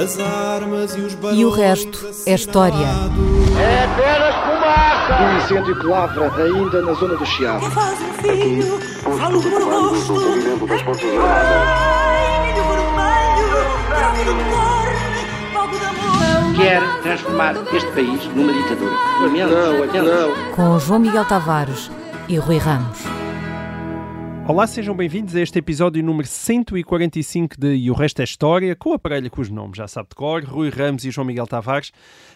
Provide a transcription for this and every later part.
As armas e os E o resto é história. É apenas fumaça! Um incêndio que lavra ainda na zona do Chiado. faz um filho, falo por rosto. Ai, milho vermelho, grave de cor, fogo de amor. Quer transformar este país numa ditadura. Não, lamento. não. Com João Miguel Tavares e Rui Ramos. Olá, sejam bem-vindos a este episódio número 145 de E o Resto é História, com o aparelho cujo nome já sabe de cor, Rui Ramos e João Miguel Tavares.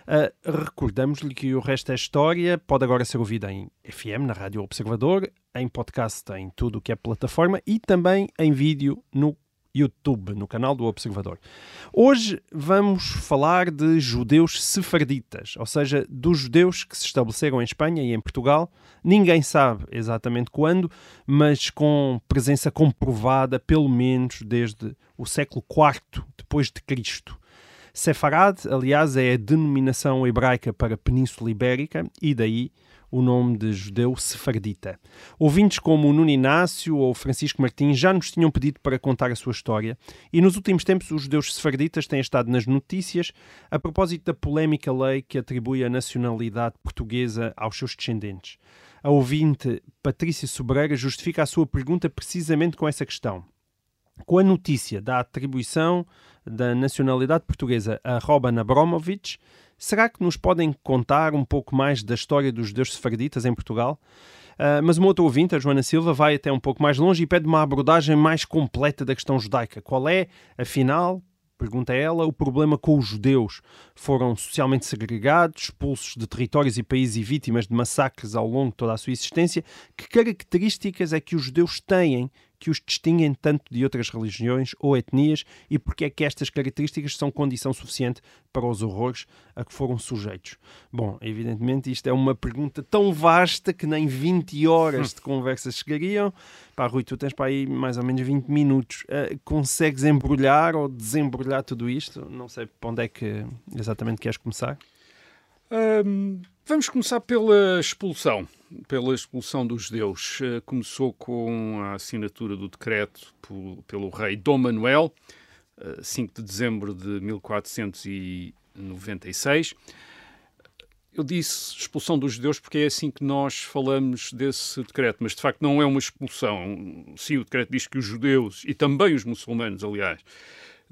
Uh, Recordamos-lhe que O Resto é História pode agora ser ouvido em FM, na Rádio Observador, em podcast em tudo o que é plataforma e também em vídeo no YouTube, no canal do Observador. Hoje vamos falar de judeus sefarditas, ou seja, dos judeus que se estabeleceram em Espanha e em Portugal. Ninguém sabe exatamente quando, mas com presença comprovada pelo menos desde o século IV depois de Cristo. Sefarad, aliás, é a denominação hebraica para Península Ibérica e daí o nome de judeu sefardita. Ouvintes como o Nuno Inácio ou Francisco Martins já nos tinham pedido para contar a sua história e nos últimos tempos os judeus sefarditas têm estado nas notícias a propósito da polémica lei que atribui a nacionalidade portuguesa aos seus descendentes. A ouvinte Patrícia Sobreira justifica a sua pergunta precisamente com essa questão. Com a notícia da atribuição da nacionalidade portuguesa a Roban Abramovich, será que nos podem contar um pouco mais da história dos judeus sefarditas em Portugal? Uh, mas uma outra ouvinte, a Joana Silva, vai até um pouco mais longe e pede uma abordagem mais completa da questão judaica. Qual é, afinal, pergunta ela, o problema com os judeus? Foram socialmente segregados, expulsos de territórios e países e vítimas de massacres ao longo de toda a sua existência? Que características é que os judeus têm que os distinguem tanto de outras religiões ou etnias e porque é que estas características são condição suficiente para os horrores a que foram sujeitos? Bom, evidentemente isto é uma pergunta tão vasta que nem 20 horas de conversa chegariam. Pá, Rui, tu tens para aí mais ou menos 20 minutos. Uh, consegues embrulhar ou desembrulhar tudo isto? Não sei para onde é que exatamente queres começar. Vamos começar pela expulsão, pela expulsão dos judeus. Uh, começou com a assinatura do decreto pelo rei Dom Manuel, uh, 5 de dezembro de 1496. Eu disse expulsão dos judeus porque é assim que nós falamos desse decreto, mas de facto não é uma expulsão. Sim, o decreto diz que os judeus, e também os muçulmanos, aliás,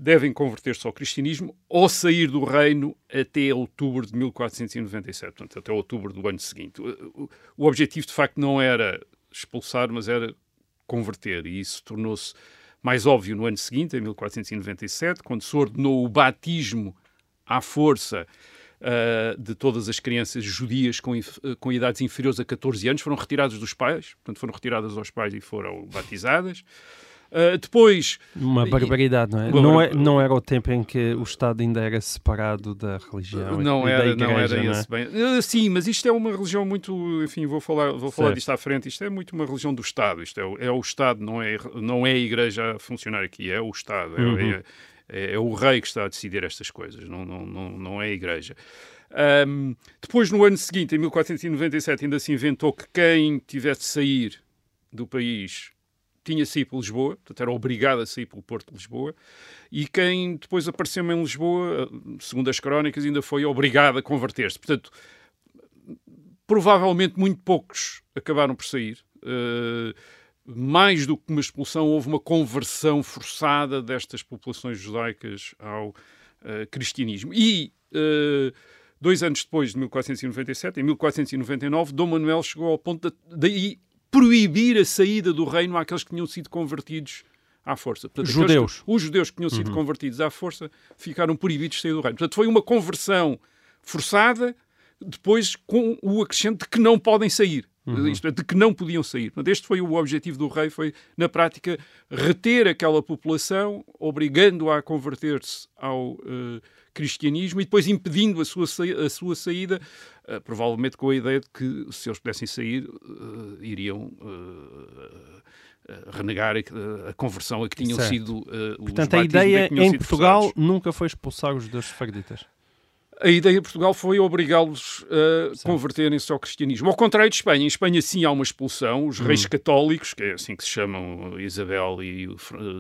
devem converter-se ao cristianismo ou sair do reino até outubro de 1497, portanto, até outubro do ano seguinte. O, objetivo, de facto, não era expulsar, mas era converter, e isso tornou-se mais óbvio no ano seguinte, em 1497, quando se ordenou o batismo à força ah, de todas as crianças judias com, inf- com idades inferiores a 14 anos, foram retiradas dos pais, portanto, foram retiradas aos pais e foram batizadas. Ah, depois, Uma barbaridade, não é? Não, é? não era o tempo em que o Estado ainda era separado da religião Não da era, igreja, não era não é? esse bem. Ah, Sim, mas isto é uma religião muito. Enfim, vou falar, vou falar Certo. disto à frente. Isto é muito uma religião do Estado. Isto é, o- é o Estado, não é, não é a igreja a funcionar aqui, é o Estado. é- Uhum. É, é- é o rei que está a decidir estas coisas, não, não, não, não é a igreja. Ahm, depois, no ano seguinte, em 1497, ainda se inventou que quem tivesse de sair do país tinha de sair por Lisboa, portanto era obrigado a sair pelo Porto de Lisboa, e quem depois apareceu em Lisboa, segundo as crónicas, ainda foi obrigado a converter-se. Portanto, provavelmente muito poucos acabaram por sair. Uh, mais do que uma expulsão, houve uma conversão forçada destas populações judaicas ao uh, cristianismo. E uh, dois anos depois de 1497, em 1499, Dom Manuel chegou ao ponto de daí proibir a saída do reino àqueles que tinham sido convertidos à força. Portanto, Judeus. que- os judeus que tinham sido convertidos à força ficaram proibidos de sair do reino. Portanto, foi uma conversão forçada, depois com o acrescento de que não podem sair. Isto é, de que não podiam sair. Portanto, este foi o objetivo do rei, foi, na prática, reter aquela população, obrigando-a a converter-se ao eh, cristianismo e depois impedindo a sua, a sua saída, eh, provavelmente com a ideia de que, se eles pudessem sair, eh, iriam renegar a, a conversão a que tinham Certo. sido os Portanto, a a ideia em Portugal nunca foi expulsar os judeus sefarditas. A ideia de Portugal foi obrigá-los a converterem-se ao cristianismo. Ao contrário de Espanha, em Espanha sim há uma expulsão, os reis católicos, que é assim que se chamam Isabel, e,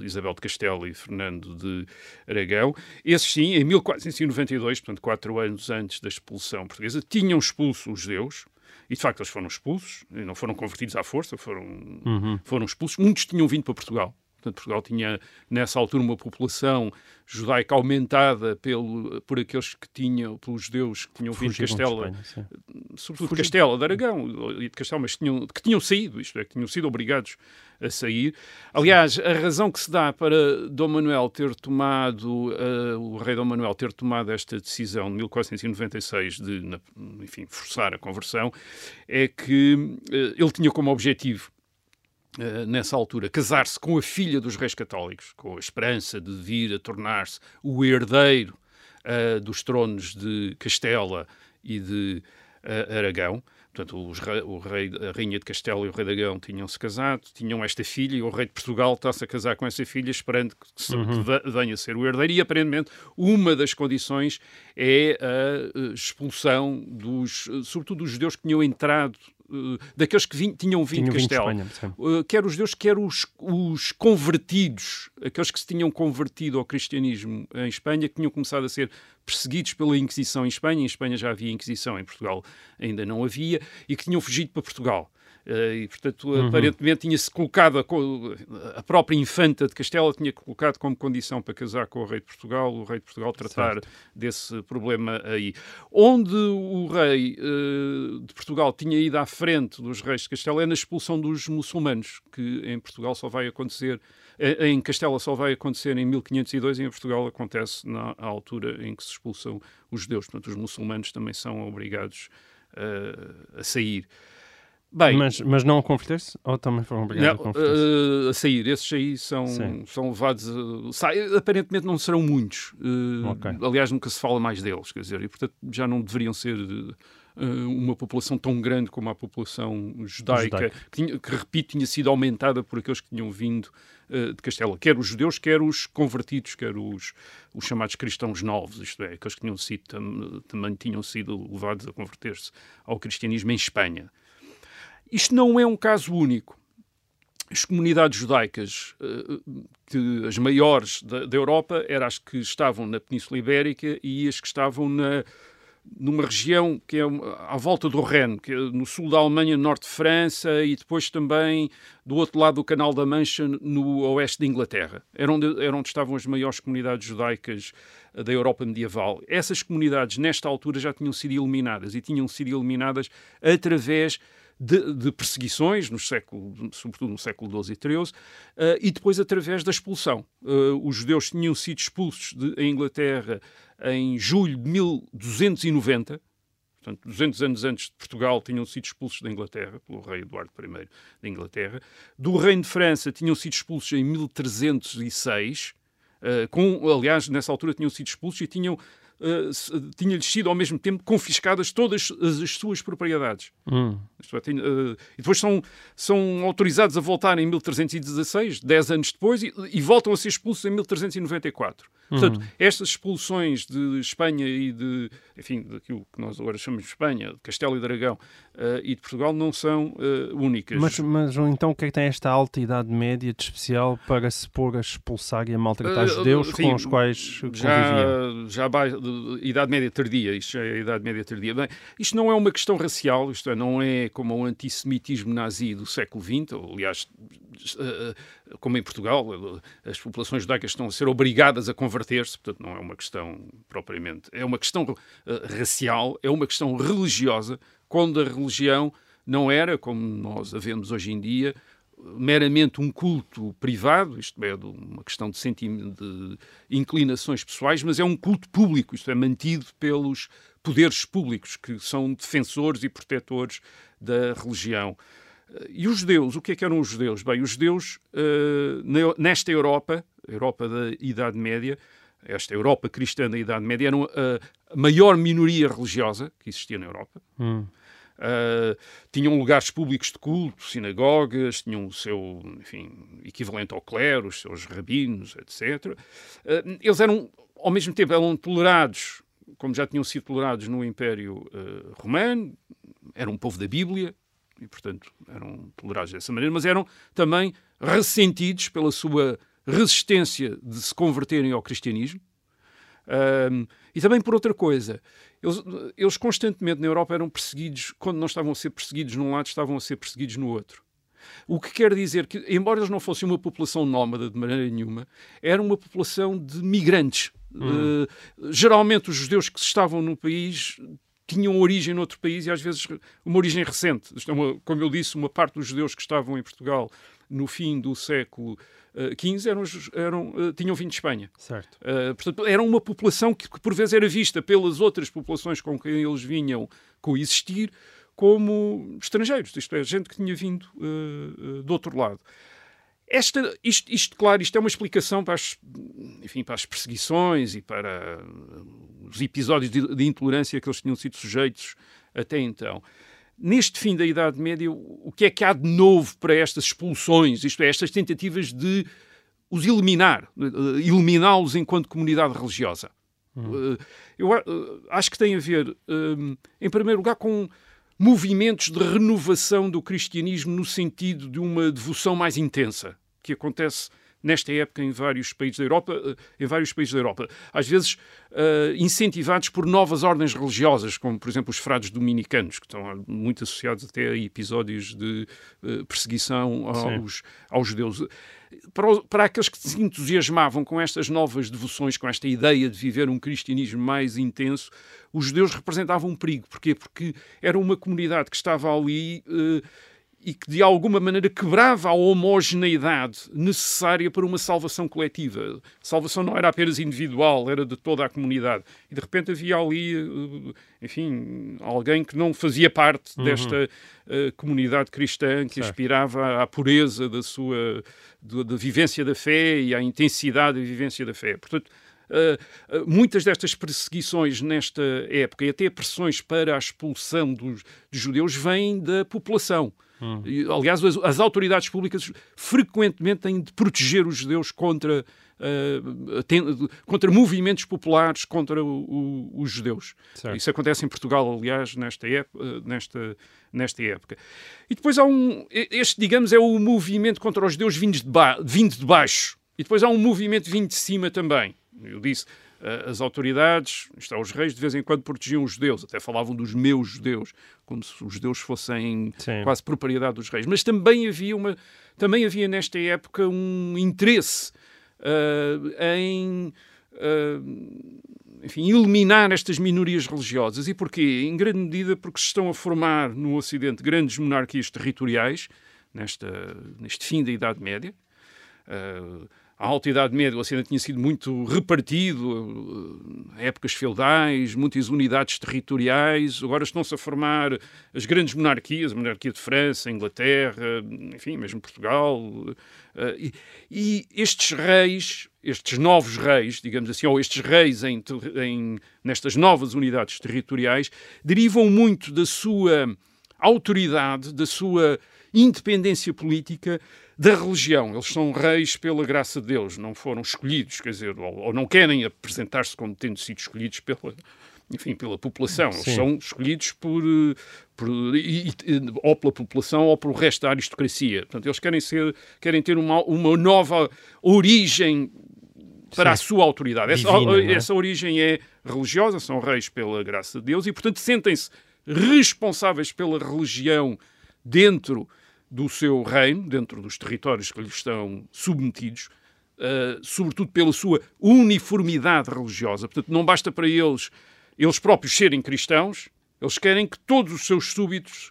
Isabel de Castelo e Fernando de Aragão, esses sim, em 1492, portanto quatro anos antes da expulsão portuguesa, tinham expulso os judeus, e de facto eles foram expulsos, e não foram convertidos à força, foram, Uhum. foram expulsos. Muitos tinham vindo para Portugal. Portanto, Portugal tinha, nessa altura, uma população judaica aumentada pelo, por aqueles que tinham, pelos judeus que tinham vindo de Castela, Espanha, sobretudo de. Castela, de Aragão e de Castela, mas tinham, que tinham saído, isto é, que tinham sido obrigados a sair. Aliás, a razão que se dá para Dom Manuel ter tomado, eh, o rei Dom Manuel ter tomado esta decisão de 1496 de, na- enfim, forçar a conversão, é que eh, ele tinha como objetivo nessa altura, casar-se com a filha dos reis católicos, com a esperança de vir a tornar-se o herdeiro eh, dos tronos de Castela e de eh, Aragão. Portanto, os o rei, a rainha de Castela e o rei de Aragão tinham-se casado, tinham esta filha e o rei de Portugal está-se a casar com essa filha esperando que, se- que ve- venha a ser o herdeiro e aparentemente uma das condições é a eh, expulsão dos, eh, sobretudo dos judeus que tinham entrado eh, daqueles que tinham vindo Tinham Castela. Espanha. Uh, quer os judeus, quer os, os convertidos, aqueles que se tinham convertido ao cristianismo em Espanha, que tinham começado a ser perseguidos pela Inquisição em Espanha. Em Espanha já havia Inquisição, em Portugal ainda não havia, e que tinham fugido para Portugal. Uh, e, portanto, aparentemente tinha-se colocado, a, a própria infanta de Castela tinha colocado como condição para casar com o rei de Portugal, o rei de Portugal tratar desse problema aí. Onde o rei eh, de Portugal tinha ido à frente dos reis de Castela é na expulsão dos muçulmanos, que em Portugal só vai acontecer, eh, em Castela só vai acontecer em 1502 e em Portugal acontece na altura em que se expulsam os judeus. Portanto, os muçulmanos também são obrigados eh, a sair. Bem, Mas, mas não a converter-se? Ou também foram obrigados não, a converter-se? eh, a sair, esses aí são, Sim. são levados. a- sai- aparentemente não serão muitos. Eh, Ok. Aliás, nunca se fala mais deles, quer dizer, e portanto já não deveriam ser eh, uma população tão grande como a população judaica, Judaica. Que, tinha- que, repito, tinha sido aumentada por aqueles que tinham vindo eh, de Castela, quer os judeus, quer os convertidos, quer os, os chamados cristãos novos, isto é, aqueles que tinham sido, tam- também tinham sido levados a converter-se ao cristianismo em Espanha. Isto não é um caso único. As comunidades judaicas, eh, que as maiores da, da Europa, eram as que estavam na Península Ibérica e as que estavam na, numa região que é à volta do Reno, que é no sul da Alemanha, no norte de França e depois também do outro lado do Canal da Mancha, no oeste da Inglaterra. Era onde, era onde estavam as maiores comunidades judaicas eh, da Europa medieval. Essas comunidades, nesta altura, já tinham sido eliminadas e tinham sido eliminadas através de, de perseguições, no século, sobretudo no século XII e XIII, eh, e depois através da expulsão. Eh, os judeus tinham sido expulsos em Inglaterra em julho de 1290, portanto, 200 anos antes de Portugal, tinham sido expulsos da Inglaterra, pelo rei Eduardo I da Inglaterra. Do Reino de França, tinham sido expulsos em 1306, eh, com, aliás, nessa altura tinham sido expulsos e tinham, eh, tinha-lhes sido ao mesmo tempo confiscadas todas as, as suas propriedades. Hum. Eh, e depois são, são autorizados a voltar em 1316, 10 anos depois, e, e voltam a ser expulsos em 1394. Portanto, estas expulsões de Espanha e de, enfim, daquilo que nós agora chamamos de Espanha, de Castelo e de Aragão eh, e de Portugal não são eh, únicas. Mas, mas então o que é que tem esta alta idade média de especial para se pôr a expulsar e a maltratar Eh, judeus com os quais conviviam? já, já idade média tardia, isto já é a idade média tardia. Bem, isto não é uma questão racial, isto é, não é como o antissemitismo nazi do século XX, ou, aliás, como em Portugal, eh, as populações judaicas estão a ser obrigadas a converter-se, portanto não é uma questão propriamente, é uma questão eh, racial, é uma questão religiosa, quando a religião não era, como nós a vemos hoje em dia, meramente um culto privado, isto é, uma questão de, de inclinações pessoais, mas é um culto público, isto é, mantido pelos poderes públicos, que são defensores e protetores da religião. E os judeus, o que é que eram os judeus? Bem, os judeus, eh, nesta Europa, Europa da Idade Média, esta Europa cristã da Idade Média, eram a, a maior minoria religiosa que existia na Europa. Hum. Uh, tinham lugares públicos de culto, sinagogas, tinham o seu, enfim, equivalente ao clero, os seus rabinos, etc. Uh, eles eram, ao mesmo tempo, eram tolerados como já tinham sido tolerados no Império uh, Romano, eram um povo da Bíblia e, portanto, eram tolerados dessa maneira, mas eram também ressentidos pela sua resistência de se converterem ao cristianismo. Um, e também por outra coisa, eles, eles, constantemente na Europa eram perseguidos, quando não estavam a ser perseguidos num lado, estavam a ser perseguidos no outro. O que quer dizer que, embora eles não fossem uma população nómada de maneira nenhuma, era uma população de migrantes. Hum. Uh, geralmente os judeus que estavam no país tinham origem noutro país e às vezes uma origem recente. É como eu disse, uma parte dos judeus que estavam em Portugal no fim do século XV uh, eram, eram, uh, tinham vindo de Espanha. Certo. Uh, portanto, era uma população que, que, por vezes era vista pelas outras populações com quem eles vinham coexistir como estrangeiros, isto é, gente que tinha vindo uh, uh, do outro lado. Esta, isto, isto, claro, isto é uma explicação para as, enfim, para as perseguições e para os episódios de, de intolerância que eles tinham sido sujeitos até então neste fim da Idade Média, o que é que há de novo para estas expulsões, isto é, estas tentativas de os eliminar, eliminá-los enquanto comunidade religiosa? Hum. Eu acho que tem a ver, em primeiro lugar, com movimentos de renovação do cristianismo no sentido de uma devoção mais intensa, que acontece nesta época em vários países da Europa, eh, em vários países da Europa, às vezes uh, incentivados por novas ordens religiosas, como por exemplo os frades dominicanos, que estão muito associados até a episódios de uh, perseguição aos, aos judeus. Para, para, aqueles que se entusiasmavam com estas novas devoções, com esta ideia de viver um cristianismo mais intenso, os judeus representavam um perigo. Porquê? Porque era uma comunidade que estava ali. Uh, e que de alguma maneira quebrava a homogeneidade necessária para uma salvação coletiva. A salvação não era apenas individual, era de toda a comunidade. E de repente havia ali, eh, enfim, alguém que não fazia parte uhum. desta uh, comunidade cristã que certo. aspirava à pureza da sua da vivência da fé e à intensidade da vivência da fé. Portanto, Uh, uh, muitas destas perseguições nesta época e até pressões para a expulsão dos, dos judeus vêm da população. Hum. Aliás, as, as, autoridades públicas frequentemente têm de proteger os judeus contra, uh, tem, contra movimentos populares contra o, o, os judeus. Certo. Isso acontece em Portugal, aliás, nesta época, nesta, nesta época. E depois há um. Este, digamos, é o movimento contra os judeus de, ba, vindo de baixo. E depois há um movimento vindo de cima também. Eu disse as autoridades, isto é, os reis, de vez em quando protegiam os judeus, até falavam dos meus judeus, como se os judeus fossem Sim. quase propriedade dos reis. Mas também havia, uma, também havia nesta época um interesse uh, em. Uh, enfim, eliminar estas minorias religiosas. E porquê? Em grande medida porque se estão a formar no Ocidente grandes monarquias territoriais, nesta, neste fim da Idade Média. Uh, a Alta Idade Média, o Ocidente tinha sido muito repartido, eh, épocas feudais, muitas unidades territoriais, agora estão-se a formar as grandes monarquias, a monarquia de França, Inglaterra, enfim, mesmo Portugal. Eh, e, e estes reis, estes novos reis, digamos assim, ou estes reis em, em, nestas novas unidades territoriais, derivam muito da sua autoridade, da sua independência política da religião. Eles são reis pela graça de Deus, não foram escolhidos, quer dizer, ou, ou não querem apresentar-se como tendo sido escolhidos pela, enfim, pela população. Eles Sim. são escolhidos por, por e, ou pela população ou pelo resto da aristocracia. Portanto, eles querem ser, querem ter uma, uma nova origem para Sim. a sua autoridade. Essa, é? essa origem é religiosa, são reis pela graça de Deus e, portanto, sentem-se responsáveis pela religião dentro do seu reino, dentro dos territórios que lhes estão submetidos, uh, sobretudo pela sua uniformidade religiosa. Portanto, não basta para eles eles próprios serem cristãos, eles querem que todos os seus súbditos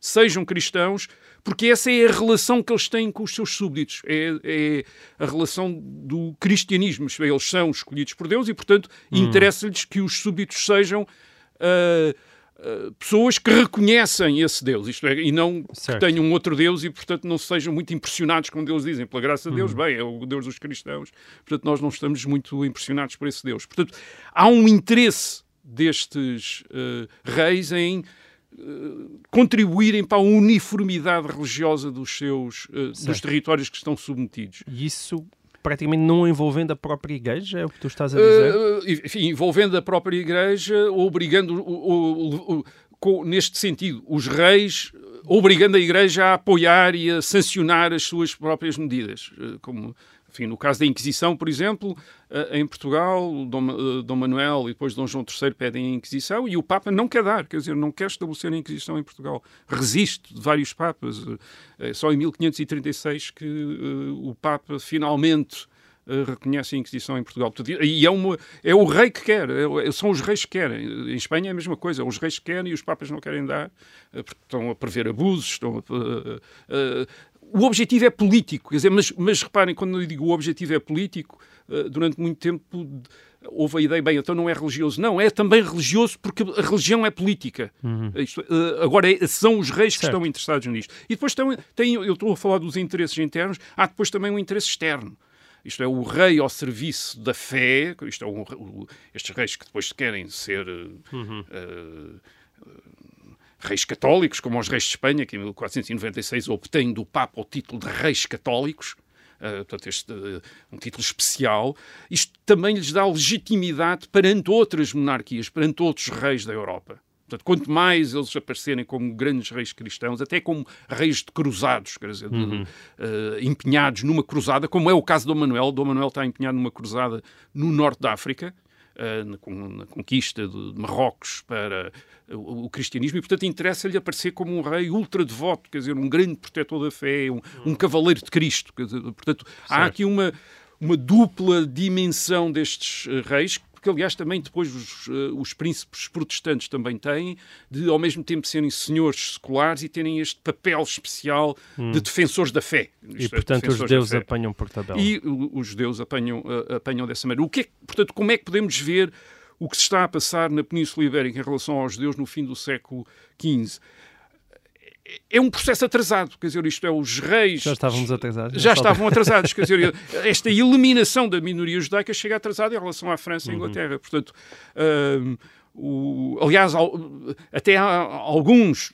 sejam cristãos, porque essa é a relação que eles têm com os seus súbditos, é, é a relação do cristianismo. Eles são escolhidos por Deus e, portanto, hum. interessa-lhes que os súbditos sejam. Uh, eh, pessoas que reconhecem esse Deus, isto é, e não certo. que tenham um outro Deus e, portanto, não sejam muito impressionados, como Deus dizem, pela graça de Deus, uhum. bem, é o Deus dos cristãos, portanto, nós não estamos muito impressionados por esse Deus. Portanto, há um interesse destes uh, reis em uh, contribuírem para a uniformidade religiosa dos seus dos territórios que estão submetidos. E isso praticamente não envolvendo a própria Igreja, é o que tu estás a dizer? Uh, enfim, envolvendo a própria Igreja, obrigando, o, o, o, neste sentido, os reis, obrigando a Igreja a apoiar e a sancionar as suas próprias medidas, como enfim, no caso da Inquisição, por exemplo, eh, em Portugal, Dom, eh, Dom Manuel e depois Dom João III pedem a Inquisição e o Papa não quer dar, quer dizer, não quer estabelecer a Inquisição em Portugal. Resiste de vários Papas. É só em 1536 que uh, o Papa finalmente uh, reconhece a Inquisição em Portugal. E é, uma, é o rei que quer, é, são os reis que querem. Em Espanha é a mesma coisa, os reis querem e os Papas não querem dar, uh, porque estão a prever abusos, estão a, o objetivo é político, quer dizer, mas, mas reparem, quando eu digo o objetivo é político, uh, durante muito tempo houve a ideia, bem, então não é religioso. Não, é também religioso porque a religião é política. Uhum. Isto, uh, agora, é, são os reis certo. que estão interessados nisto. E depois tem, tem, eu estou a falar dos interesses internos, há depois também um interesse externo. Isto é o rei ao serviço da fé, isto é o, estes reis que depois querem ser uhum. uh, reis católicos, como os reis de Espanha, que em 1496 obtêm do Papa o título de reis católicos, uh, portanto, este, uh, um título especial, isto também lhes dá legitimidade perante outras monarquias, perante outros reis da Europa. Portanto, quanto mais eles aparecerem como grandes reis cristãos, até como reis de cruzados, quer dizer, uhum. uh, empenhados numa cruzada, como é o caso de Dom Manuel. Dom Manuel está empenhado numa cruzada no norte da África, na, na, conquista de Marrocos para o, cristianismo e, portanto, interessa-lhe aparecer como um rei ultra devoto, quer dizer, um grande protetor da fé, um, um cavaleiro de Cristo. Dizer, portanto, certo. há aqui uma, uma dupla dimensão destes uh, reis que aliás também depois os, uh, os, príncipes protestantes também têm, de ao mesmo tempo serem senhores seculares e terem este papel especial hum. de defensores da fé. E é, portanto os judeus apanham por tabela. E os judeus apanham, uh, apanham dessa maneira. O que é, portanto, como é que podemos ver o que se está a passar na Península Ibérica em relação aos judeus no fim do século XV. É um processo atrasado, quer dizer, isto é, os reis... Já estávamos atrasados. Já, estavam atrasados, quer dizer, esta eliminação da minoria judaica chega atrasada em relação à França e à uhum. Inglaterra. Uhum. Portanto, um, o, aliás, até há alguns,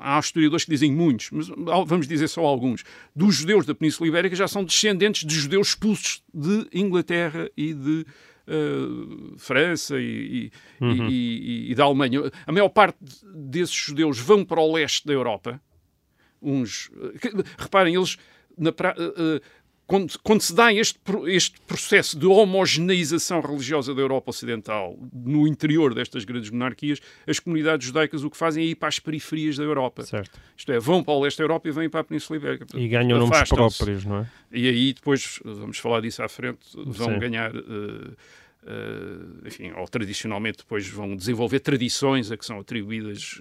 há historiadores que dizem muitos, mas vamos dizer só alguns, dos judeus da Península Ibérica já são descendentes de judeus expulsos de Inglaterra e de uh, França e, uhum. e, e, da Alemanha. A maior parte desses judeus vão para o leste da Europa. Uns, reparem, eles na, uh, quando, quando, se dá este, este processo de homogeneização religiosa da Europa Ocidental no interior destas grandes monarquias, as comunidades judaicas o que fazem é ir para as periferias da Europa. Certo. Isto é, vão para o leste da Europa e vêm para a Península Ibérica. E ganham nomes próprios, não é? E aí depois, vamos falar disso à frente, vão Sim. ganhar... Uh, Uh, enfim, ou tradicionalmente depois vão desenvolver tradições a que são atribuídas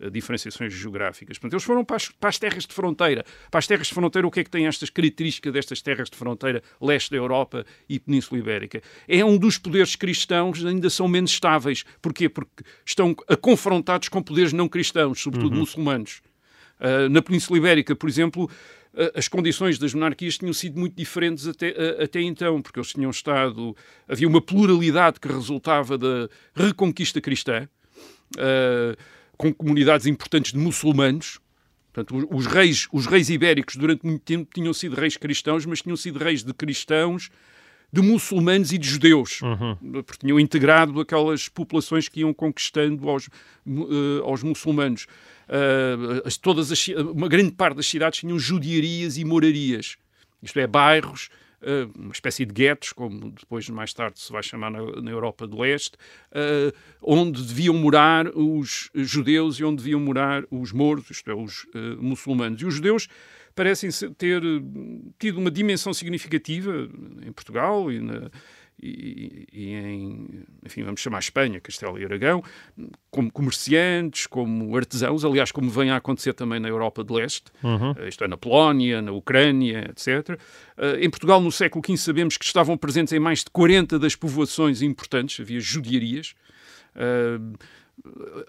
uh, diferenciações geográficas. Portanto, eles foram para as, para as, terras de fronteira. Para as terras de fronteira, o que é que tem estas características destas terras de fronteira, leste da Europa e Península Ibérica? É um dos poderes cristãos ainda são menos estáveis. Porquê? Porque estão confrontados com poderes não cristãos, sobretudo uhum. muçulmanos. Uh, na Península Ibérica, por exemplo, as condições das monarquias tinham sido muito diferentes até, até então, porque eles tinham estado. Havia uma pluralidade que resultava da reconquista cristã, uh, com comunidades importantes de muçulmanos. Portanto, os reis, os reis ibéricos, durante muito tempo, tinham sido reis cristãos, mas tinham sido reis de cristãos, de muçulmanos e de judeus, uhum. porque tinham integrado aquelas populações que iam conquistando aos, uh, aos muçulmanos uh, todas as, uma grande parte das cidades tinham judiarias e morarias, isto é, bairros, uh, uma espécie de guetos, como depois mais tarde se vai chamar na, na Europa do Leste, onde deviam morar os judeus e onde deviam morar os moros, isto é, os muçulmanos. E os judeus parecem ter tido uma dimensão significativa em Portugal e na, e, e, em, enfim, vamos chamar Espanha, Castelo e Aragão, como comerciantes, como artesãos, aliás, como vem a acontecer também na Europa de Leste, uhum. Eh, isto é, na Polónia, na Ucrânia, etc. Uh, em Portugal, no século XV, sabemos que estavam presentes em mais de 40 das povoações importantes, havia judiarias. Uh,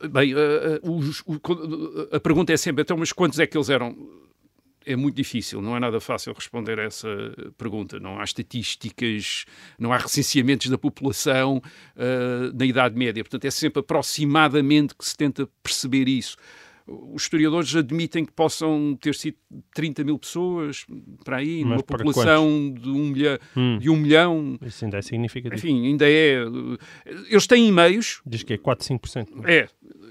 bem, uh, os, a pergunta é sempre, então, mas quantos é que eles eram? É muito difícil, não é nada fácil responder a essa pergunta. Não há estatísticas, não há recenseamentos da população uh, na Idade Média. Portanto, é sempre aproximadamente que se tenta perceber isso. Os historiadores admitem que possam ter sido 30 mil pessoas para aí, Mas numa para população de um, milha, Hum. de um milhão. Isso ainda é significativo. Enfim, ainda é. Eles têm e-mails, Diz que é 4, 5%. é.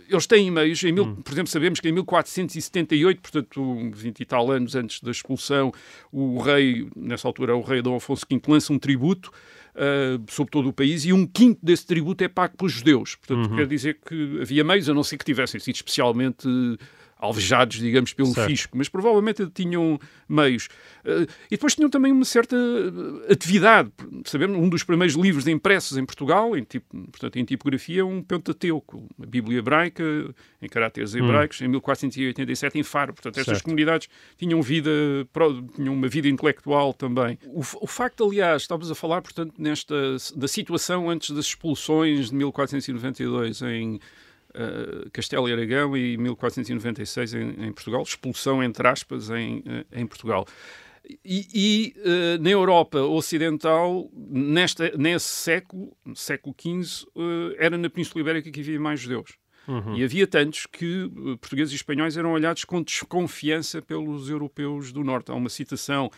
Eles têm e-mails, em mil, Hum. por exemplo, sabemos que em 1478, portanto, 20 e tal anos antes da expulsão, o rei, nessa altura, o rei Dom Afonso V lança um tributo uh, sobre todo o país e um quinto desse tributo é pago pelos judeus. Portanto, Uhum. quer dizer que havia meios, a não ser que tivessem sido especialmente alvejados, digamos, pelo Certo. fisco, mas provavelmente tinham meios. Uh, e depois tinham também uma certa uh, atividade. Sabemos, um dos primeiros livros impressos em Portugal, em, tipo, portanto, em tipografia, é um Pentateuco, uma Bíblia hebraica, em caracteres hebraicos, em 1487, em Faro. Portanto, estas Certo. comunidades tinham vida, tinham uma vida intelectual também. O, o facto, aliás, estávamos a falar, portanto, nesta, da situação antes das expulsões de 1492 em eh, Castelo e Aragão e 1496 em, em Portugal, expulsão entre aspas em, eh, em Portugal. E, e, eh, na Europa Ocidental, nesta, nesse século, século XV, eh, era na Península Ibérica que havia mais judeus. E havia tantos que portugueses e espanhóis eram olhados com desconfiança pelos europeus do Norte. Há uma citação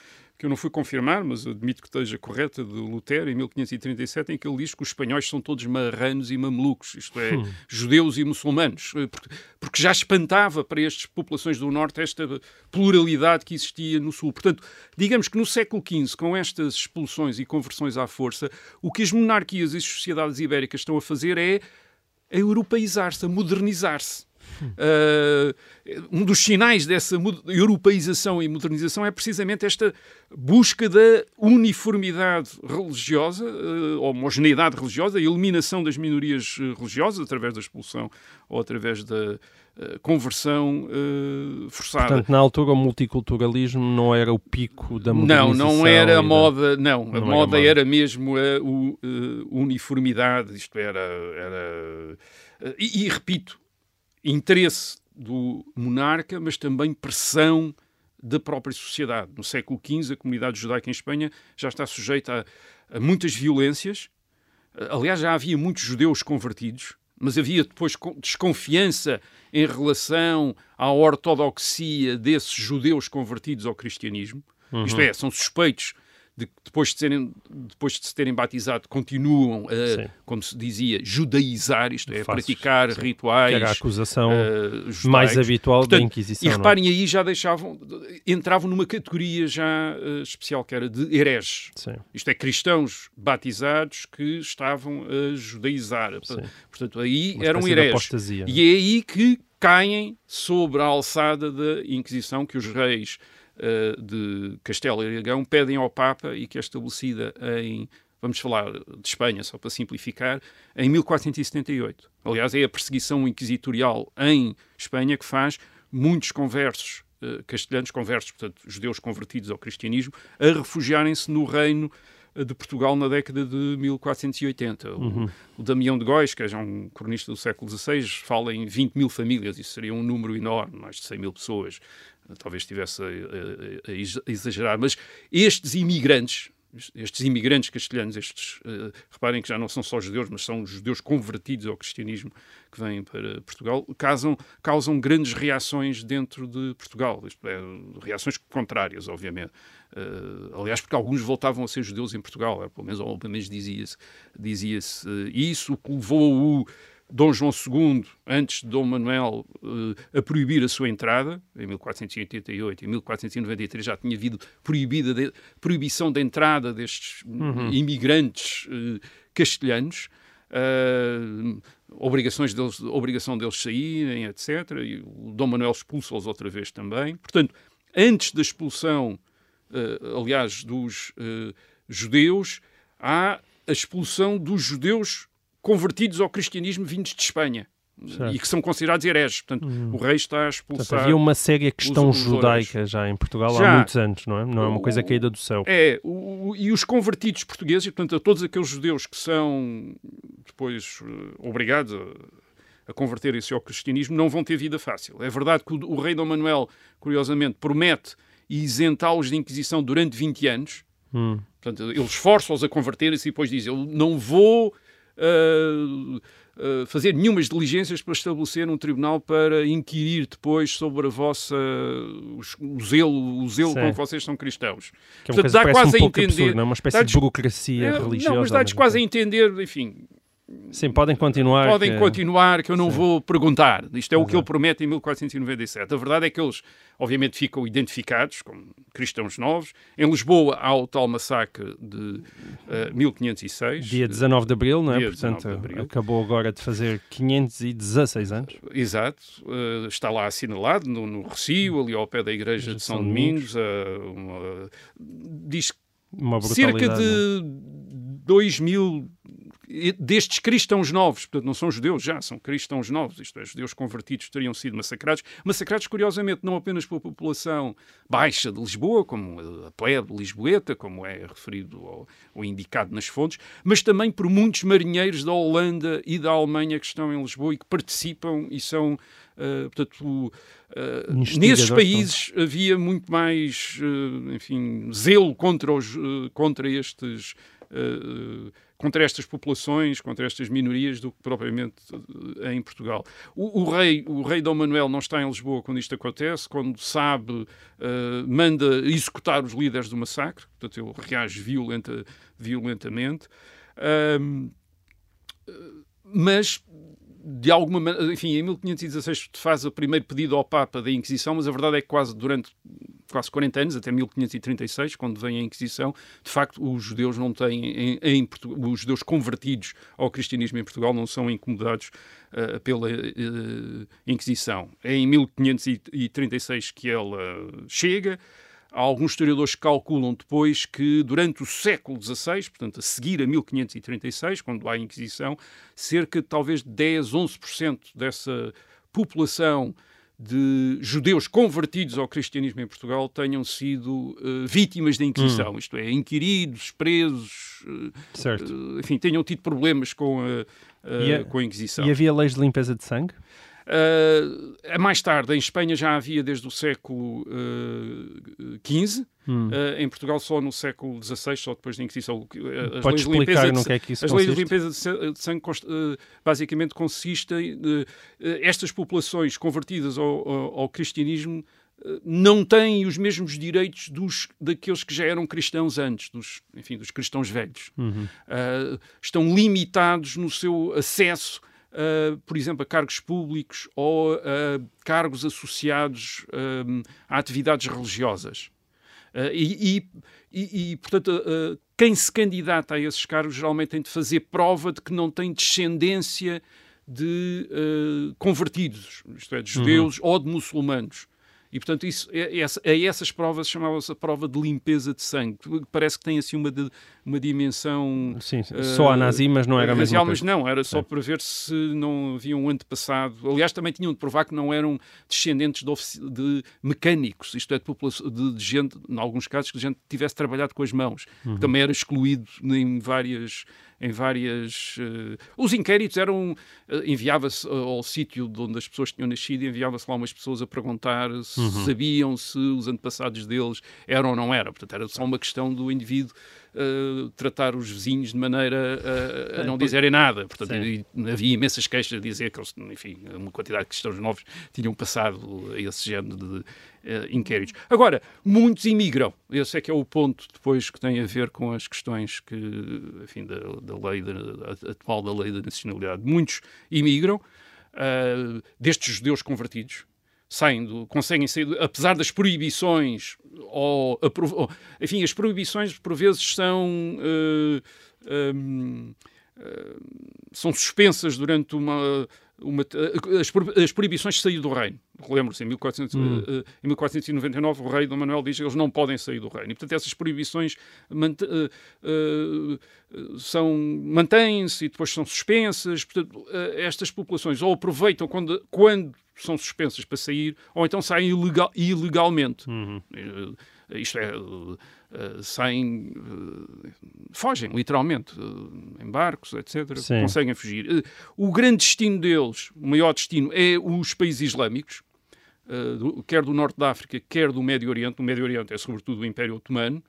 que eu não fui confirmar, mas admito que esteja correta, de Lutero, em 1537, em que ele diz que os espanhóis são todos marranos e mamelucos, isto é, judeus e muçulmanos, eh, porque, porque já espantava para estas populações do Norte esta pluralidade que existia no Sul. Portanto, digamos que no século XV, com estas expulsões e conversões à força, o que as monarquias e as sociedades ibéricas estão a fazer é a europeizar-se, a modernizar-se. Uh, um dos sinais dessa europeização e modernização é precisamente esta busca da uniformidade religiosa, uh, homogeneidade religiosa, a eliminação das minorias uh, religiosas através da expulsão ou através da uh, conversão forçada. Portanto, na altura o multiculturalismo não era o pico da Não, modernização. não era e a da- moda, não. Não a era moda moda. era mesmo a uniformidade, isto era. era e, e, repito, interesse do monarca, mas também pressão da própria sociedade. No século XV, a comunidade judaica em Espanha já está sujeita a, a muitas violências. Aliás, já havia muitos judeus convertidos, mas havia depois co- desconfiança em relação à ortodoxia desses judeus convertidos ao cristianismo. Isto é, são suspeitos de que depois de, serem, depois de se terem batizado continuam Sim. a, como se dizia, judaizar, isto é, praticar sim. rituais. Que era a acusação judaicos. mais habitual da Portanto, Inquisição. E é? reparem aí, já deixavam, entravam numa categoria já eh, especial, que era de hereges. Sim. Isto é, cristãos batizados que estavam a judaizar. Sim. Portanto, aí Uma eram hereges. apostasia, E é aí que caem sobre a alçada da Inquisição que os reis de Castelo e Aragão pedem ao Papa e que é estabelecida em, vamos falar de Espanha, só para simplificar, em 1478. Aliás, é a perseguição inquisitorial em Espanha que faz muitos conversos eh, castelhanos, conversos, portanto, judeus convertidos ao cristianismo, a refugiarem-se no reino eh, de Portugal na década de 1480. O, o Damião de Góis, que é já um cronista do século XVI, fala em 20 mil famílias, isso seria um número enorme, mais de 100 mil pessoas. Talvez estivesse a, a- a ex- a exagerar, mas estes imigrantes, estes imigrantes castelhanos, estes, eh, reparem que já não são só judeus, mas são judeus convertidos ao cristianismo que vêm para Portugal, causam, causam grandes reações dentro de Portugal, isto é, reações contrárias, obviamente. Eh, aliás, porque alguns voltavam a ser judeus em Portugal, pelo menos, ou pelo menos dizia-se dizia eh, isso, o que levou o Dom João II, antes de Dom Manuel, eh, a proibir a sua entrada, em 1488 e 1493 já tinha havido proibida de- proibição da entrada destes imigrantes eh, castelhanos, eh, obrigações deles, obrigação deles saírem, etc. E o Dom Manuel expulsa-os outra vez também. Portanto, antes da expulsão, aliás, dos judeus, há a expulsão dos judeus convertidos ao cristianismo vindos de Espanha Certo. e que são considerados hereges. Portanto, o rei está a expulsar. Portanto, havia uma séria questão os- os judaica já em Portugal Já. há muitos anos, não é? Não é uma coisa caída do céu. É, o- e os convertidos portugueses, e, portanto, a todos aqueles judeus que são depois eh, obrigados a, a converterem-se ao cristianismo, não vão ter vida fácil. É verdade que o, o rei Dom Manuel, curiosamente, promete isentá-los de Inquisição durante 20 anos. Hum. Portanto, ele esforça-os a converterem-se e depois diz: Eu não vou. Uh, fazer nenhumas diligências para estabelecer um tribunal para inquirir depois sobre a vossa o zelo, o zelo com que vocês são cristãos. Que é uma Portanto, dá quase um a entender, absurdo, não é? uma espécie de burocracia é, religiosa. Não, mas dá-lhes quase a entender, enfim, Sim, podem continuar. Podem que... continuar, que eu não Sim. vou perguntar. Isto é Exato. o que ele promete em 1497. A verdade é que eles, obviamente, ficam identificados como cristãos novos. Em Lisboa há o tal massacre de uh, eh, 1506. Dia 19 de abril, não é? Portanto, acabou agora de fazer 516 anos. Exato. Uh, está lá assinalado no, no Recio, ali ao pé da igreja de, São, São Domingos. Uh, uma, diz cerca de 2 mil destes cristãos novos, portanto não são judeus já, são cristãos novos, isto é, judeus convertidos teriam sido massacrados, massacrados curiosamente não apenas pela população baixa de Lisboa, como a plebe lisboeta, como é referido ou, ou indicado nas fontes, mas também por muitos marinheiros da Holanda e da Alemanha que estão em Lisboa e que participam e são Uh, portanto, uh, nesses países havia muito mais, uh, enfim, zelo contra, os, contra estes contra estas populações, contra estas minorias, do que propriamente eh, em Portugal. O, o, rei, o rei Dom Manuel não está em Lisboa quando isto acontece, quando sabe, uh, manda executar os líderes do massacre, portanto ele reage violenta, violentamente. Uh, mas de alguma maneira, enfim, em 1516 faz o primeiro pedido ao Papa da Inquisição, mas a verdade é que quase durante quase 40 anos, até 1536, quando vem a Inquisição, de facto os judeus não têm, em, em os judeus convertidos ao cristianismo em Portugal não são incomodados uh, pela uh, Inquisição. É em 1536 que ela chega, alguns historiadores calculam depois que durante o século XVI, portanto a seguir a 1536, quando há a Inquisição, cerca de talvez 10, 11% dessa população de judeus convertidos ao cristianismo em Portugal tenham sido uh, vítimas da Inquisição, hum. isto é, inquiridos, presos, uh, enfim, tenham tido problemas com a, a, com a Inquisição. E havia leis de limpeza de sangue? Uh, mais tarde, em Espanha já havia desde o século XV, uh, hum. uh, em Portugal só no século XVI, só depois da Inquisição. As Pode leis explicar de no que é que isso As consiste? leis de limpeza de sangue basicamente consistem... estas populações convertidas ao, ao, ao cristianismo não têm os mesmos direitos dos, daqueles que já eram cristãos antes, dos, enfim, dos cristãos velhos. Uhum. Uh, estão limitados no seu acesso uh, por exemplo, a cargos públicos ou a cargos associados uh, a atividades religiosas. Uh, e, e, e, portanto, quem se candidata a esses cargos geralmente tem de fazer prova de que não tem descendência de convertidos, isto é, de judeus uhum. ou de muçulmanos. E, portanto, isso, é, é, é essas provas chamava-se a prova de limpeza de sangue. Parece que tem assim uma, de, uma dimensão. Sim, uh, só a nazi, mas não era racial, mas não, era só para ver se não havia um antepassado. Aliás, também tinham de provar que não eram descendentes de, de mecânicos, isto é, de, de, de, gente, em alguns casos, que a gente tivesse trabalhado com as mãos. Uhum. Também era excluído em várias em várias. Uh, os inquéritos eram. Uh, enviava-se ao sítio de onde as pessoas tinham nascido, enviava-se lá umas pessoas a perguntar se uhum. sabiam se os antepassados deles eram ou não eram. Portanto, era só uma questão do indivíduo uh, tratar os vizinhos de maneira a, a não dizerem nada. Portanto, havia imensas queixas a dizer que enfim, uma quantidade de cristãos novos tinham passado a esse género de uh, inquéritos. Agora, muitos imigram. Esse é que é o ponto depois que tem a ver com as questões que, enfim, da, da lei, da, atual da lei da nacionalidade. Muitos imigram, uh, destes judeus convertidos, saem do, conseguem sair, do, apesar das proibições, ou, ou, enfim, as proibições por vezes são, uh, eh, um, uh, eh, são suspensas durante uma, uma as, as proibições de sair do reino. Lembro-se, em, 1400, hum. uh, em 1499 o rei Dom Manuel diz que eles não podem sair do reino. E, portanto, essas proibições são mantêm-se e depois são suspensas. Portanto, estas populações ou aproveitam quando, quando são suspensas para sair, ou então saem ilegal, ilegalmente. Uhum. Uh, isto é, uh, saem, fogem, literalmente, em barcos, etc. Sim. Conseguem fugir. o grande destino deles, o maior destino, é os países islâmicos, quer do norte da África, quer do Médio Oriente. O Médio Oriente é sobretudo o Império Otomano.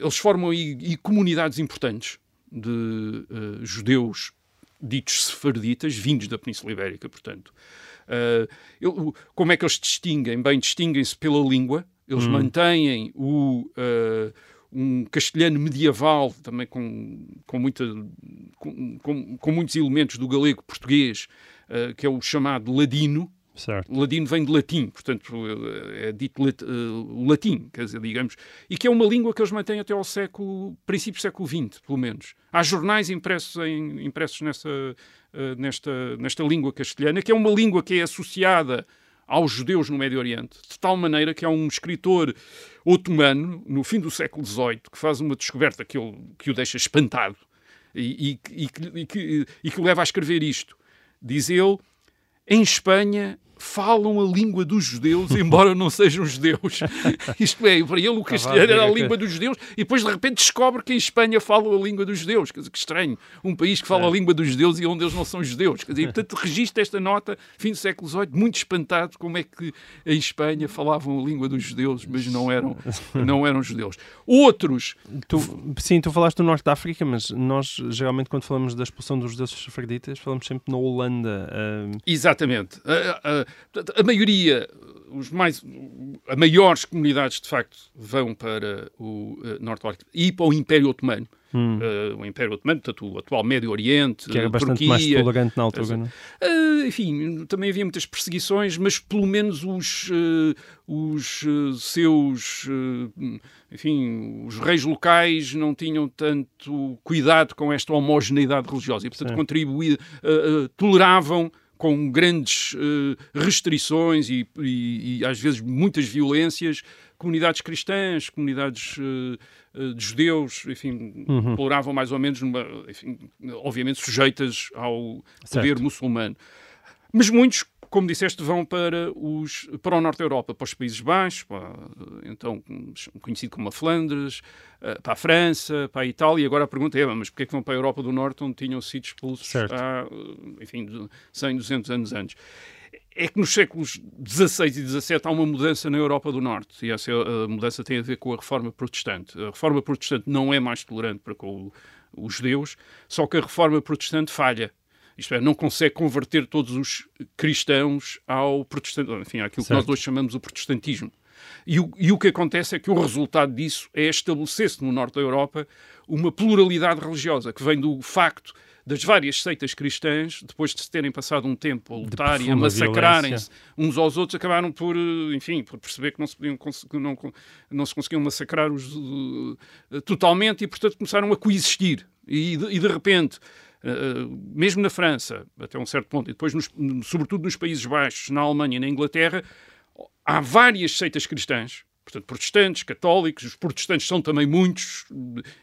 eles formam aí, comunidades importantes de judeus ditos sefarditas, vindos da Península Ibérica, portanto. Uh, eu, como é que eles distinguem? Bem, distinguem-se pela língua, eles hum. mantêm o, uh, um castelhano medieval, também com, com, muita, com, com, com muitos elementos do galego português, uh, que é o chamado ladino, Certo. Ladino vem de latim, portanto é dito lat, uh, latim, quer dizer, digamos, e que é uma língua que eles mantêm até ao século, princípio do século XX, pelo menos. Há jornais impressos, em, impressos nessa, uh, nesta, nesta língua castelhana, que é uma língua que é associada aos judeus no Médio Oriente, de tal maneira que há um escritor otomano, no fim do século XVIII, que faz uma descoberta que, ele, que o deixa espantado e, e, e, que, e que o leva a escrever isto. Diz ele, em Espanha falam a língua dos judeus, embora não sejam judeus. Isto é, para ele o castelhano era a língua dos judeus e depois de repente descobre que em Espanha falam a língua dos judeus. Quer dizer, que estranho. Um país que fala é. a língua dos judeus e onde eles não são judeus. Quer dizer, portanto, registra esta nota, fim do século XVIII, muito espantado como é que em Espanha falavam a língua dos judeus, mas não eram, não eram judeus. Outros... Tu, sim, tu falaste do Norte da África, mas nós, geralmente, quando falamos da expulsão dos judeus sefraditas, falamos sempre na Holanda. Uh... Exatamente. Uh, uh, a maioria, os mais, a maiores comunidades, de facto, vão para o uh, Norte África e para o Império Otomano. Hum. Uh, o Império Otomano, portanto, o atual Médio Oriente, que era bastante Turquia, mais tolerante na altura, não? Uh, enfim, também havia muitas perseguições, mas pelo menos os, uh, os seus, enfim, os reis locais não tinham tanto cuidado com esta homogeneidade religiosa e, portanto, contribuíam, toleravam com grandes uh, restrições e, e, e, às vezes muitas violências, comunidades cristãs, comunidades uh, de judeus, enfim, uhum. mais ou menos, numa, enfim, obviamente sujeitas ao poder certo. muçulmano. Mas muitos como disseste, vão para, os, para o Norte da Europa, para os Países Baixos, para, então conhecido como a Flandres, eh, para a França, para a Itália. E agora a pergunta é, mas porquê é que vão para a Europa do Norte, onde tinham sido expulsos certo. há, enfim, 100, 200 anos antes? É que nos séculos XVI e XVII há uma mudança na Europa do Norte, e essa a mudança tem a ver com a reforma protestante. A reforma protestante não é mais tolerante para com os judeus, só que a reforma protestante falha isto é, não consegue converter todos os cristãos ao protestantismo, enfim, àquilo certo. que nós hoje chamamos o protestantismo. E o, e o que acontece é que o resultado disso é estabelecer-se no norte da Europa uma pluralidade religiosa que vem do facto das várias seitas cristãs, depois de se terem passado um tempo a lutar e a massacrarem-se uns aos outros, acabaram por, enfim, por perceber que não se, podiam, não, não se conseguiam massacrar os, uh, totalmente e, portanto, começaram a coexistir. E de, e de repente eh, mesmo na França, até um certo ponto, e depois, nos, sobretudo nos Países Baixos, na Alemanha e na Inglaterra, há várias seitas cristãs, portanto, protestantes, católicos, os protestantes são também muitos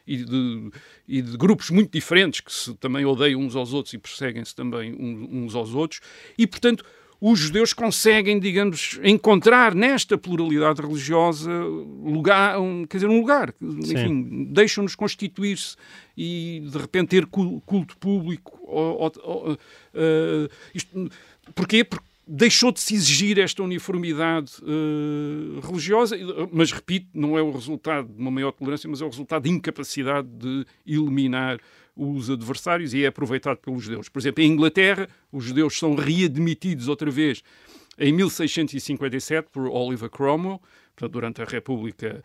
e de, e de grupos muito diferentes que se também odeiam uns aos outros e perseguem-se também uns aos outros, e, portanto, os judeus conseguem, digamos, encontrar nesta pluralidade religiosa lugar, um, quer dizer, um lugar. Enfim, deixam-nos constituir-se e de repente ter culto público. Ou, ou, ou, uh, isto, porquê? Porque deixou de se exigir esta uniformidade uh, religiosa, mas repito, não é o resultado de uma maior tolerância, mas é o resultado de incapacidade de eliminar os adversários e é aproveitado pelos judeus. Por exemplo, em Inglaterra, os judeus são readmitidos outra vez em 1657 por Oliver Cromwell, durante a República eh,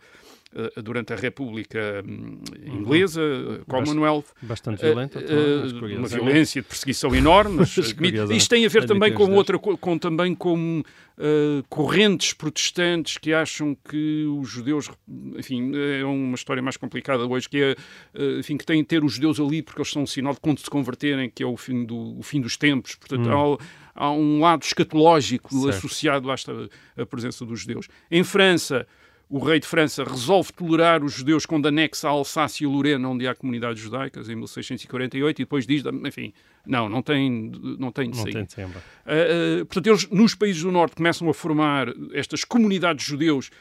durante a República hum, Inglesa, uhum. Commonwealth. Bastante violenta. Uh, uma violência de perseguição enorme. Mas, isto tem a ver também com outra, com também com uh, correntes protestantes que acham que os judeus, enfim, é uma história mais complicada hoje, que é, uh, enfim, que têm de ter os judeus ali porque eles são um sinal de quando se converterem, que é o fim, do, o fim dos tempos. Portanto, hum. há, há, um lado escatológico certo. associado a presença dos judeus. Em França, o rei de França resolve tolerar os judeus quando anexa a Alsácia e Lorena, onde há comunidades judaicas, em 1648, e depois diz, enfim, não, não tem, não tem de não sair. Tem de uh, uh, portanto, eles nos países do Norte começam a formar estas comunidades judeus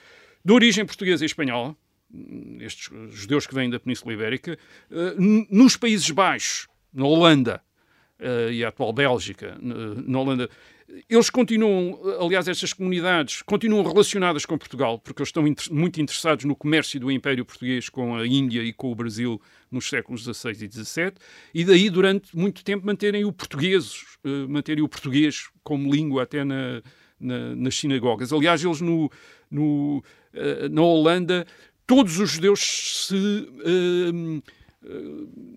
de origem portuguesa e espanhola, estes judeus que vêm da Península Ibérica, uh, nos Países Baixos, na Holanda, uh, e a atual Bélgica, na Holanda, eles continuam, aliás, estas comunidades continuam relacionadas com Portugal, porque eles estão inter muito interessados no comércio do Império Português com a Índia e com o Brasil nos séculos XVI e XVII, e daí, durante muito tempo, manterem o português, uh, manterem o português como língua até na, na, nas sinagogas. Aliás, eles no, no uh, na Holanda, todos os judeus se uh,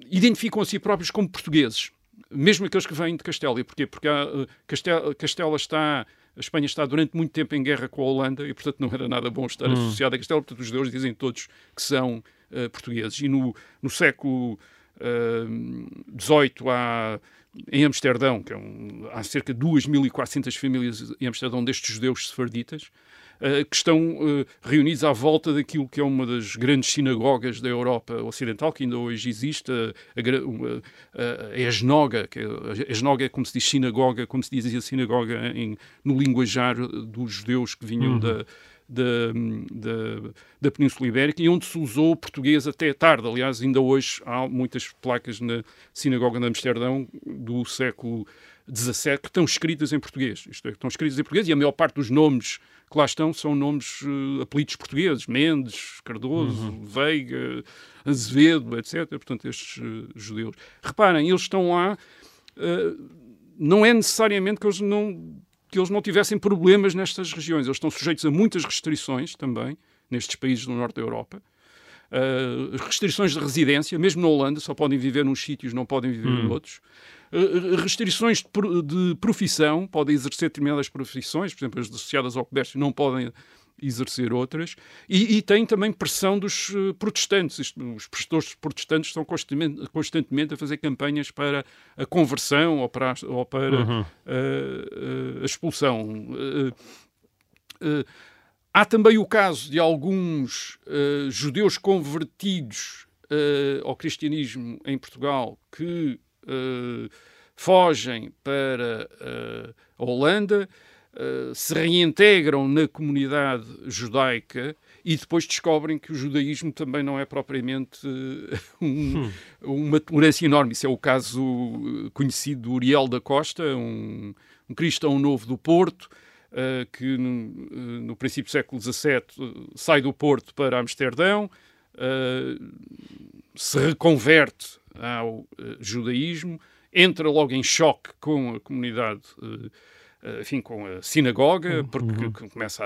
identificam a si próprios como portugueses mesmo aqueles que vêm de Castela. Porquê? Porque eh, Castela, Castela está a Espanha está durante muito tempo em guerra com a Holanda e, portanto, não era nada bom estar hum. associado a Castela. Portanto, os judeus dizem todos que são uh, portugueses. E no, no século XVIII uh, há em Amsterdão, que é um, há cerca de 2.400 famílias em Amsterdão destes judeus sefarditas, que estão uh, reunidos à volta daquilo que é uma das grandes sinagogas da Europa Ocidental, que ainda hoje existe, a, a, a, a Esnoga, que é, a Esnoga é como se diz sinagoga, como se dizia sinagoga em, no linguajar dos judeus que vinham uhum. da da, da, da, Península Ibérica e onde se usou o português até tarde. Aliás, ainda hoje há muitas placas na Sinagoga de Amsterdão do século XVII que estão escritas em português. Isto é, estão escritas em português e a maior parte dos nomes que lá estão são nomes, uh, apelidos portugueses. Mendes, Cardoso, uhum. Veiga, Azevedo, etc. Portanto, estes uh, judeus. Reparem, eles estão lá... Uh, não é necessariamente que eles não que eles não tivessem problemas nestas regiões. Eles estão sujeitos a muitas restrições também, nestes países do norte da Europa. Restrições de residência, mesmo na Holanda, só podem viver nos sítios, não podem viver hum. noutros. Uh, restrições de, profissão, podem exercer determinadas profissões, por exemplo, as associadas ao comércio não podem exercer outras, e, e tem também pressão dos uh, protestantes. Isto, os prestores protestantes estão constantemente, constantemente, a fazer campanhas para a conversão ou para, ou para uhum. uh, a expulsão. há também o caso de alguns judeus convertidos ao cristianismo em Portugal que fogem para a Holanda uh, se reintegram na comunidade judaica e depois descobrem que o judaísmo também não é propriamente uh, um, hum. uma tolerância enorme. Isso é o caso eh, conhecido do Uriel da Costa, um, um cristão novo do Porto, uh, que no, no, princípio do século XVII sai do Porto para Amsterdão, se reconverte ao judaísmo, entra logo em choque com a comunidade eh, enfim, com a sinagoga, uhum. porque uhum. começa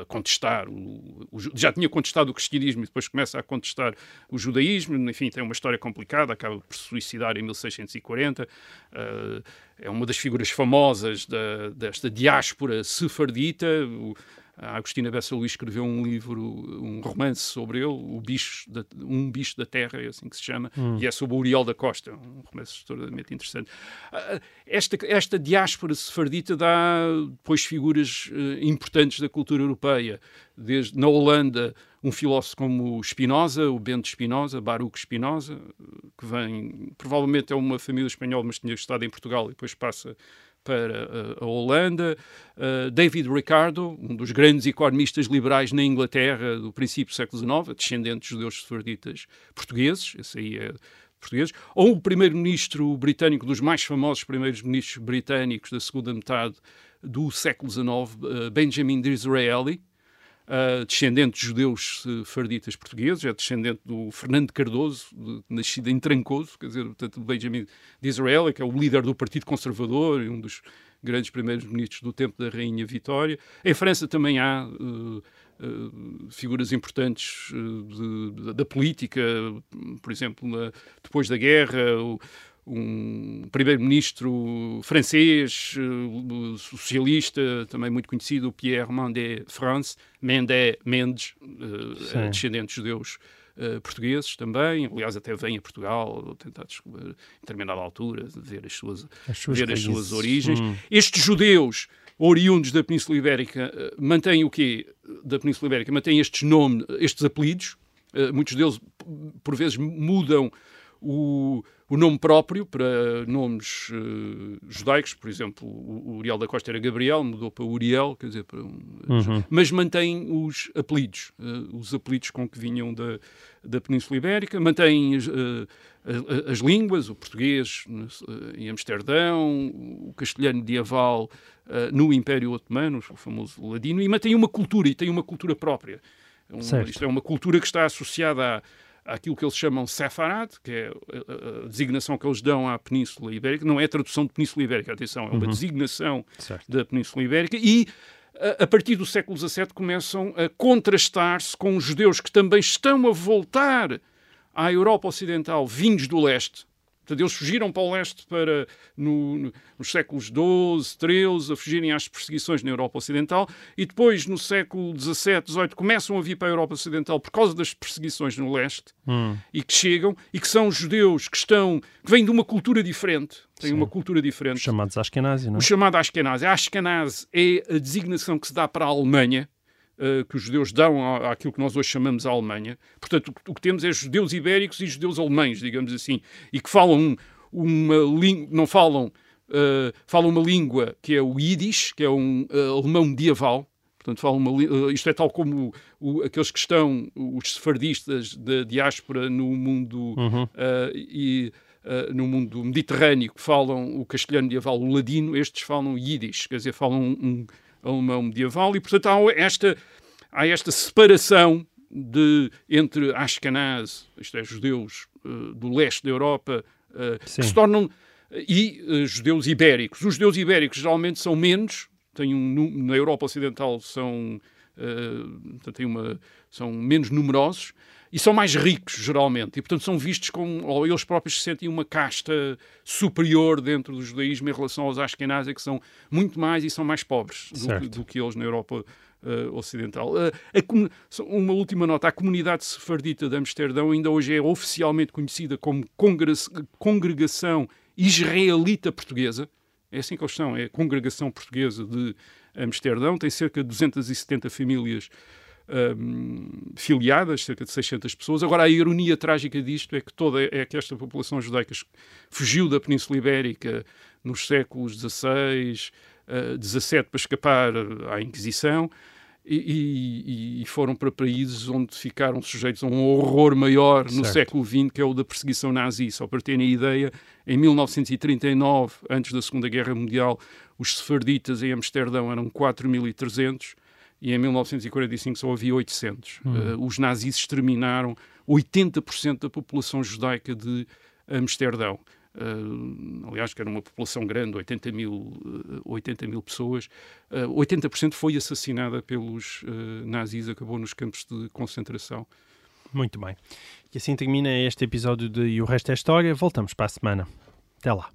a contestar, o, o, já tinha contestado o cristianismo e depois começa a contestar o judaísmo, enfim, tem uma história complicada, acaba por se suicidar em 1640, uh, eh, é uma das figuras famosas da, desta diáspora sefardita, o, a Agostina Bessa Luís escreveu um livro, um romance sobre ele, o bicho da, Um Bicho da Terra, é assim que se chama, hum. e é sobre o Uriel da Costa, um romance extraordinariamente interessante. Ah, esta, esta diáspora sefardita dá depois figuras uh, importantes da cultura europeia, desde na Holanda, um filósofo como Spinoza, o Bento Spinoza, Baruch Spinoza, que vem, provavelmente é uma família espanhola, mas tinha estado em Portugal e depois passa para a Holanda, uh, David Ricardo, um dos grandes economistas liberais na Inglaterra do princípio do século XIX, descendente de judeus sefarditas portugueses, esse aí é português, ou o primeiro-ministro britânico, dos mais famosos primeiros ministros britânicos da segunda metade do século XIX, uh, Benjamin Disraeli, uh, descendente de judeus uh, farditas portugueses, é descendente do Fernando Cardoso, de, nascido em Trancoso, quer dizer, portanto, Benjamin de Israel, que é o líder do Partido Conservador e um dos grandes primeiros ministros do tempo da Rainha Vitória. Em França também há uh, uh, figuras importantes uh, de, de, da política, por exemplo, na, depois da guerra, o, um primeiro-ministro francês, uh, socialista, também muito conhecido, Pierre Mendès France, Mendès Mendes, uh, descendente de judeus uh, portugueses também, aliás até vem a Portugal tentar descobrir, em determinada altura, ver as suas, as suas, ver as suas origens. Hum. Estes judeus oriundos da Península Ibérica mantêm o quê? Da Península Ibérica, mantêm estes nomes, estes apelidos, muitos deles por vezes mudam o o nome próprio para nomes uh, judaicos, por exemplo, o, Uriel da Costa era Gabriel, mudou para Uriel, quer dizer, para um, uhum. mas mantém os apelidos, uh, os apelidos com que vinham da, da Península Ibérica, mantém uh, as, as, línguas, o português em Amsterdão, o castelhano medieval no Império Otomano, o famoso ladino, e mantém uma cultura, e tem uma cultura própria. Um, isto é uma cultura que está associada a àquilo que eles chamam Sefarad, que é a, a, designação que eles dão à Península Ibérica, não é a tradução de Península Ibérica, atenção, é uma uhum. designação certo. da Península Ibérica, e a, a partir do século XVII começam a contrastar-se com os judeus que também estão a voltar à Europa Ocidental, vindos do leste, Portanto, eles fugiram para o leste para, no, no, nos séculos XII, XIII, a fugirem às perseguições na Europa Ocidental, e depois, no século XVII, XVIII, começam a vir para a Europa Ocidental por causa das perseguições no leste, hum. e que chegam, e que são judeus que estão, que vêm de uma cultura diferente, têm uma cultura diferente. Os chamados Ashkenazi, não é? O chamado Ashkenazi. A Ashkenazi é a designação que se dá para a Alemanha, uh, que os judeus dão à, àquilo que nós hoje chamamos a Alemanha. Portanto, o, o, que temos é judeus ibéricos e judeus alemães, digamos assim, e que falam uma língua, não falam, uh, falam uma língua que é o Yiddish, que é um uh, alemão medieval, Portanto, falam uma, isto é tal como o, aqueles que estão, os sefardistas da diáspora no mundo uhum. uh, e uh, no mundo mediterrâneo que falam o castelhano medieval, o ladino, estes falam Yiddish, quer dizer, falam um, alemão medieval e, portanto, há esta, há esta separação de, entre Ashkenaz, isto é, judeus uh, do leste da Europa, uh, que se tornam, e uh, judeus ibéricos. Os judeus ibéricos geralmente são menos, têm um, na Europa Ocidental são, têm uma, são menos numerosos, e são mais ricos, geralmente, e portanto são vistos como, ou eles próprios se sentem uma casta superior dentro do judaísmo em relação aos Ashkenazes, que são muito mais e são mais pobres do que, do que, eles na Europa uh, Ocidental. Uh, uma última nota, a comunidade sefardita de Amsterdão ainda hoje é oficialmente conhecida como Congregação Israelita Portuguesa, é assim que eles são, é a Congregação Portuguesa de Amsterdão, tem cerca de 270 famílias um, filiadas, cerca de 600 pessoas. Agora, a ironia trágica disto é que toda é que esta população judaica fugiu da Península Ibérica nos séculos XVI, uh, XVII para escapar à Inquisição. E, e, e, foram para países onde ficaram sujeitos a um horror maior no certo. século XX, que é o da perseguição nazi. Só para terem a ideia, em 1939, antes da Segunda Guerra Mundial, os sefarditas em Amsterdão eram 4.300 e em 1945 só havia 800. Uhum. Uh, os nazis exterminaram 80% da população judaica de Amsterdão. Uh, aliás, que era uma população grande, 80 mil, uh, 80 mil pessoas, uh, 80% foi assassinada pelos nazis, acabou nos campos de concentração. Muito bem. E assim termina este episódio de E o Resto é História. Voltamos para a semana. Até lá.